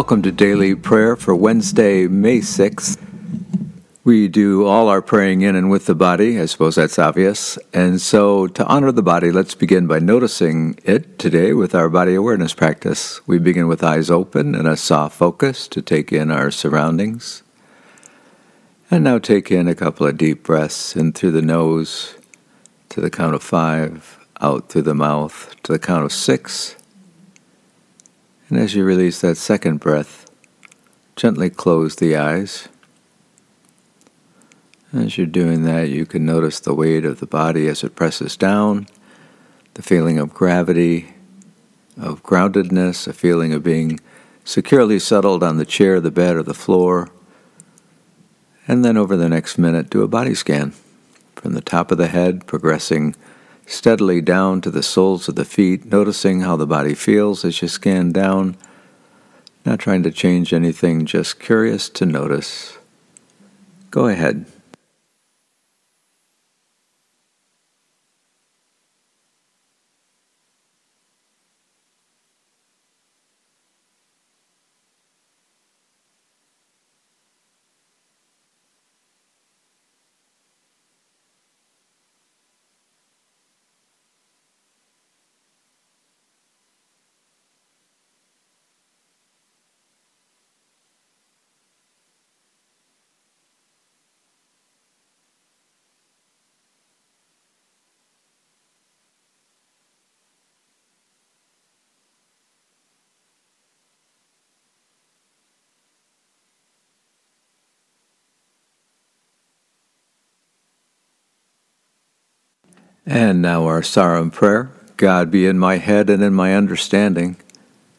Welcome to Daily Prayer for Wednesday, May 6th. We do all our praying in and with the body. I suppose that's obvious. And so, to honor the body, let's begin by noticing it today with our body awareness practice. We begin with eyes open and a soft focus to take in our surroundings. And now take in a couple of deep breaths in through the nose to the count of five, out through the mouth to the count of six and as you release that second breath, gently close the eyes. As you're doing that, you can notice the weight of the body as it presses down, the feeling of gravity, of groundedness, a feeling of being securely settled on the chair, the bed, or the floor. And then over the next minute, do a body scan from the top of the head, progressing steadily down to the soles of the feet, noticing how the body feels as you scan down. Not trying to change anything, just curious to notice. Go ahead. And now our Sarum prayer. God be in my head and in my understanding.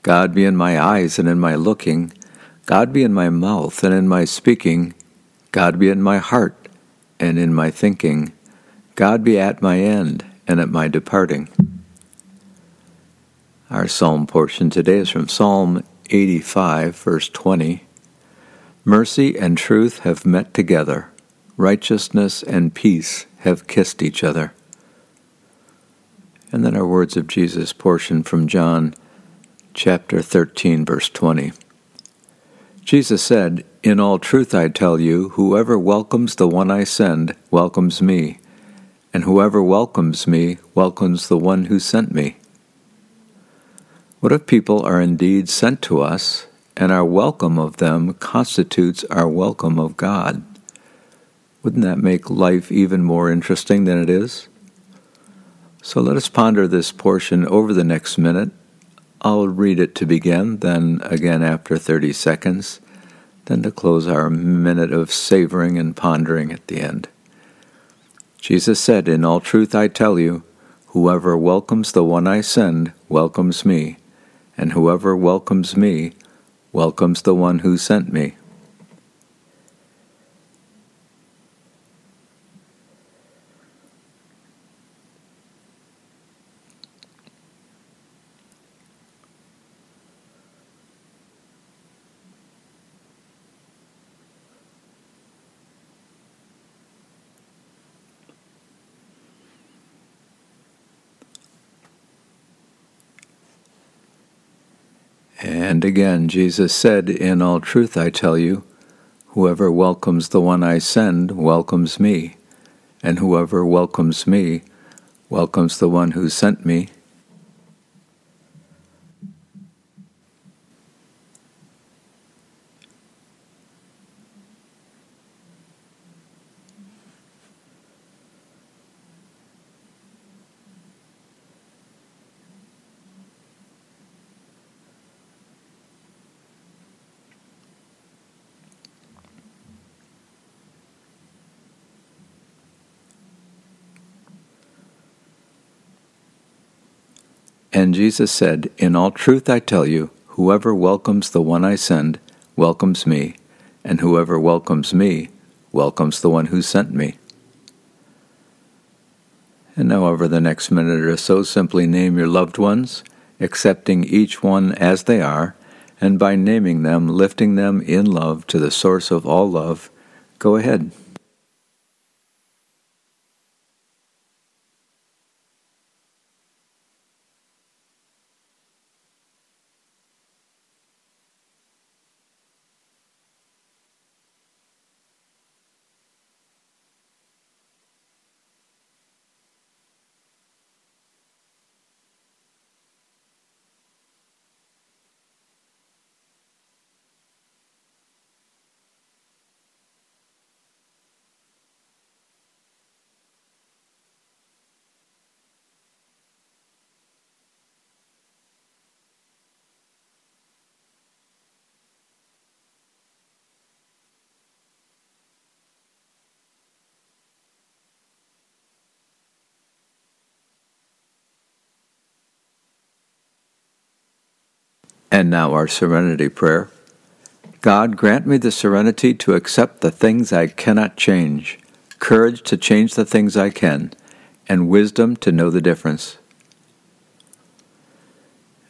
God be in my eyes and in my looking. God be in my mouth and in my speaking. God be in my heart and in my thinking. God be at my end and at my departing. Our psalm portion today is from Psalm 85, verse 20. Mercy and truth have met together, righteousness and peace have kissed each other. And then our words of Jesus portion from John chapter 13, verse 20. Jesus said, In all truth I tell you, whoever welcomes the one I send welcomes me, and whoever welcomes me welcomes the one who sent me. What if people are indeed sent to us, and our welcome of them constitutes our welcome of God? Wouldn't that make life even more interesting than it is? So let us ponder this portion over the next minute. I'll read it to begin, then again after 30 seconds, then to close our minute of savoring and pondering at the end. Jesus said, In all truth I tell you, whoever welcomes the one I send welcomes me, and whoever welcomes me welcomes the one who sent me. And again, Jesus said, In all truth I tell you, whoever welcomes the one I send welcomes me, and whoever welcomes me welcomes the one who sent me. And Jesus said, In all truth I tell you, whoever welcomes the one I send welcomes me, and whoever welcomes me welcomes the one who sent me. And now, over the next minute or so, simply name your loved ones, accepting each one as they are, and by naming them, lifting them in love to the source of all love. Go ahead. And now our serenity prayer. God, grant me the serenity to accept the things I cannot change, courage to change the things I can, and wisdom to know the difference.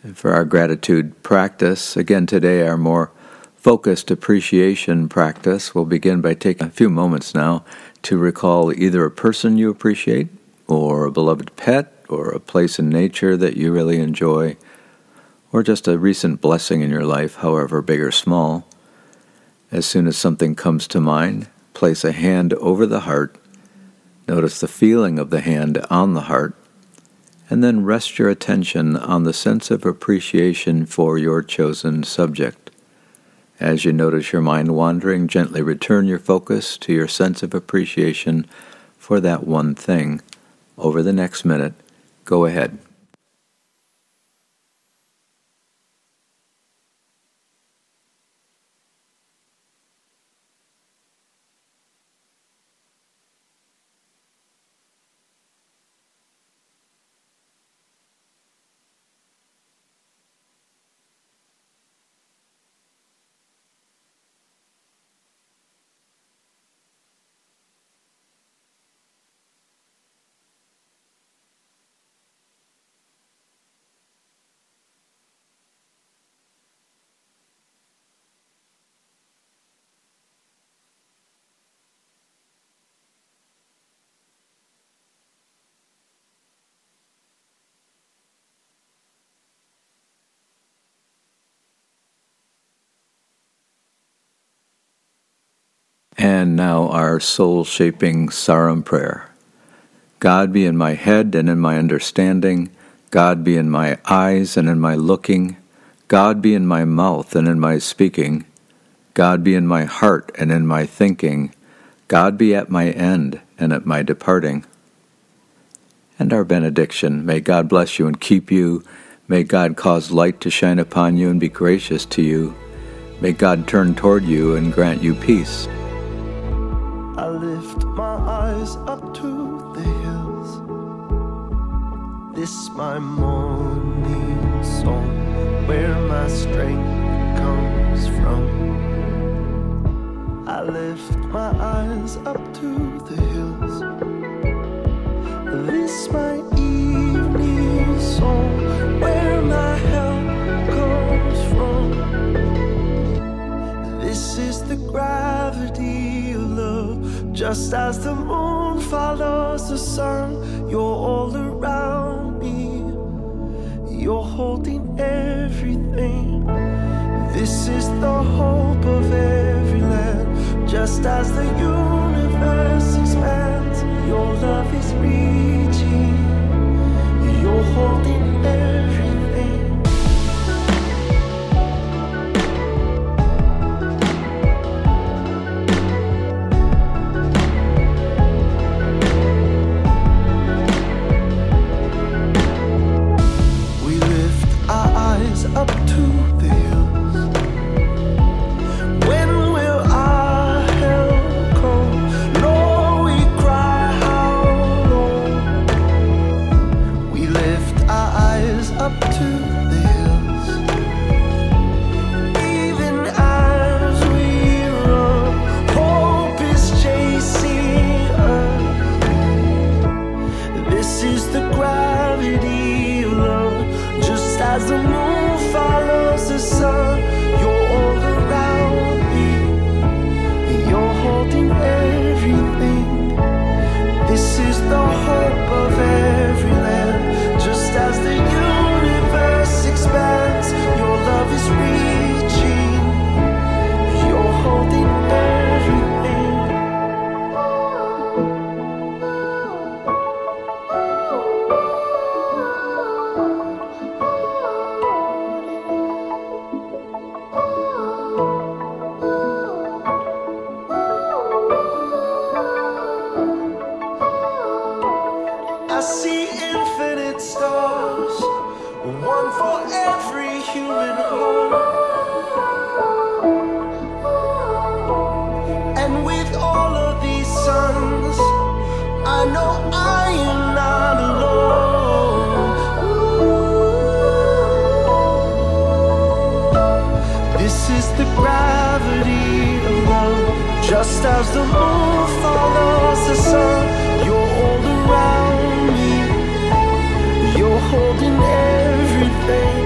And for our gratitude practice, again today, our more focused appreciation practice, we'll begin by taking a few moments now to recall either a person you appreciate, or a beloved pet, or a place in nature that you really enjoy or just a recent blessing in your life, however big or small. As soon as something comes to mind, place a hand over the heart, notice the feeling of the hand on the heart, and then rest your attention on the sense of appreciation for your chosen subject. As you notice your mind wandering, gently return your focus to your sense of appreciation for that one thing. Over the next minute, go ahead. And now our soul shaping Sarum prayer. God be in my head and in my understanding. God be in my eyes and in my looking. God be in my mouth and in my speaking. God be in my heart and in my thinking. God be at my end and at my departing. And our benediction. May God bless you and keep you. May God cause light to shine upon you and be gracious to you. May God turn toward you and grant you peace. I lift my eyes up to the hills. This my morning song, where my strength comes from. I lift my eyes up to the hills. This my evening As the moon follows the sun, you're all around me. You're holding everything. This is the hope of every land. Just as the universe expands, your love is reaching. You're holding everything. see infinite stars, one for every human home. And with all of these suns, I know I am not alone. is the gravity of love. Just as the moon follows the sun, you're all around holding everything.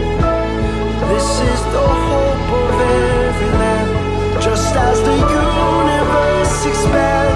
This is the hope of every land, just as the universe expands.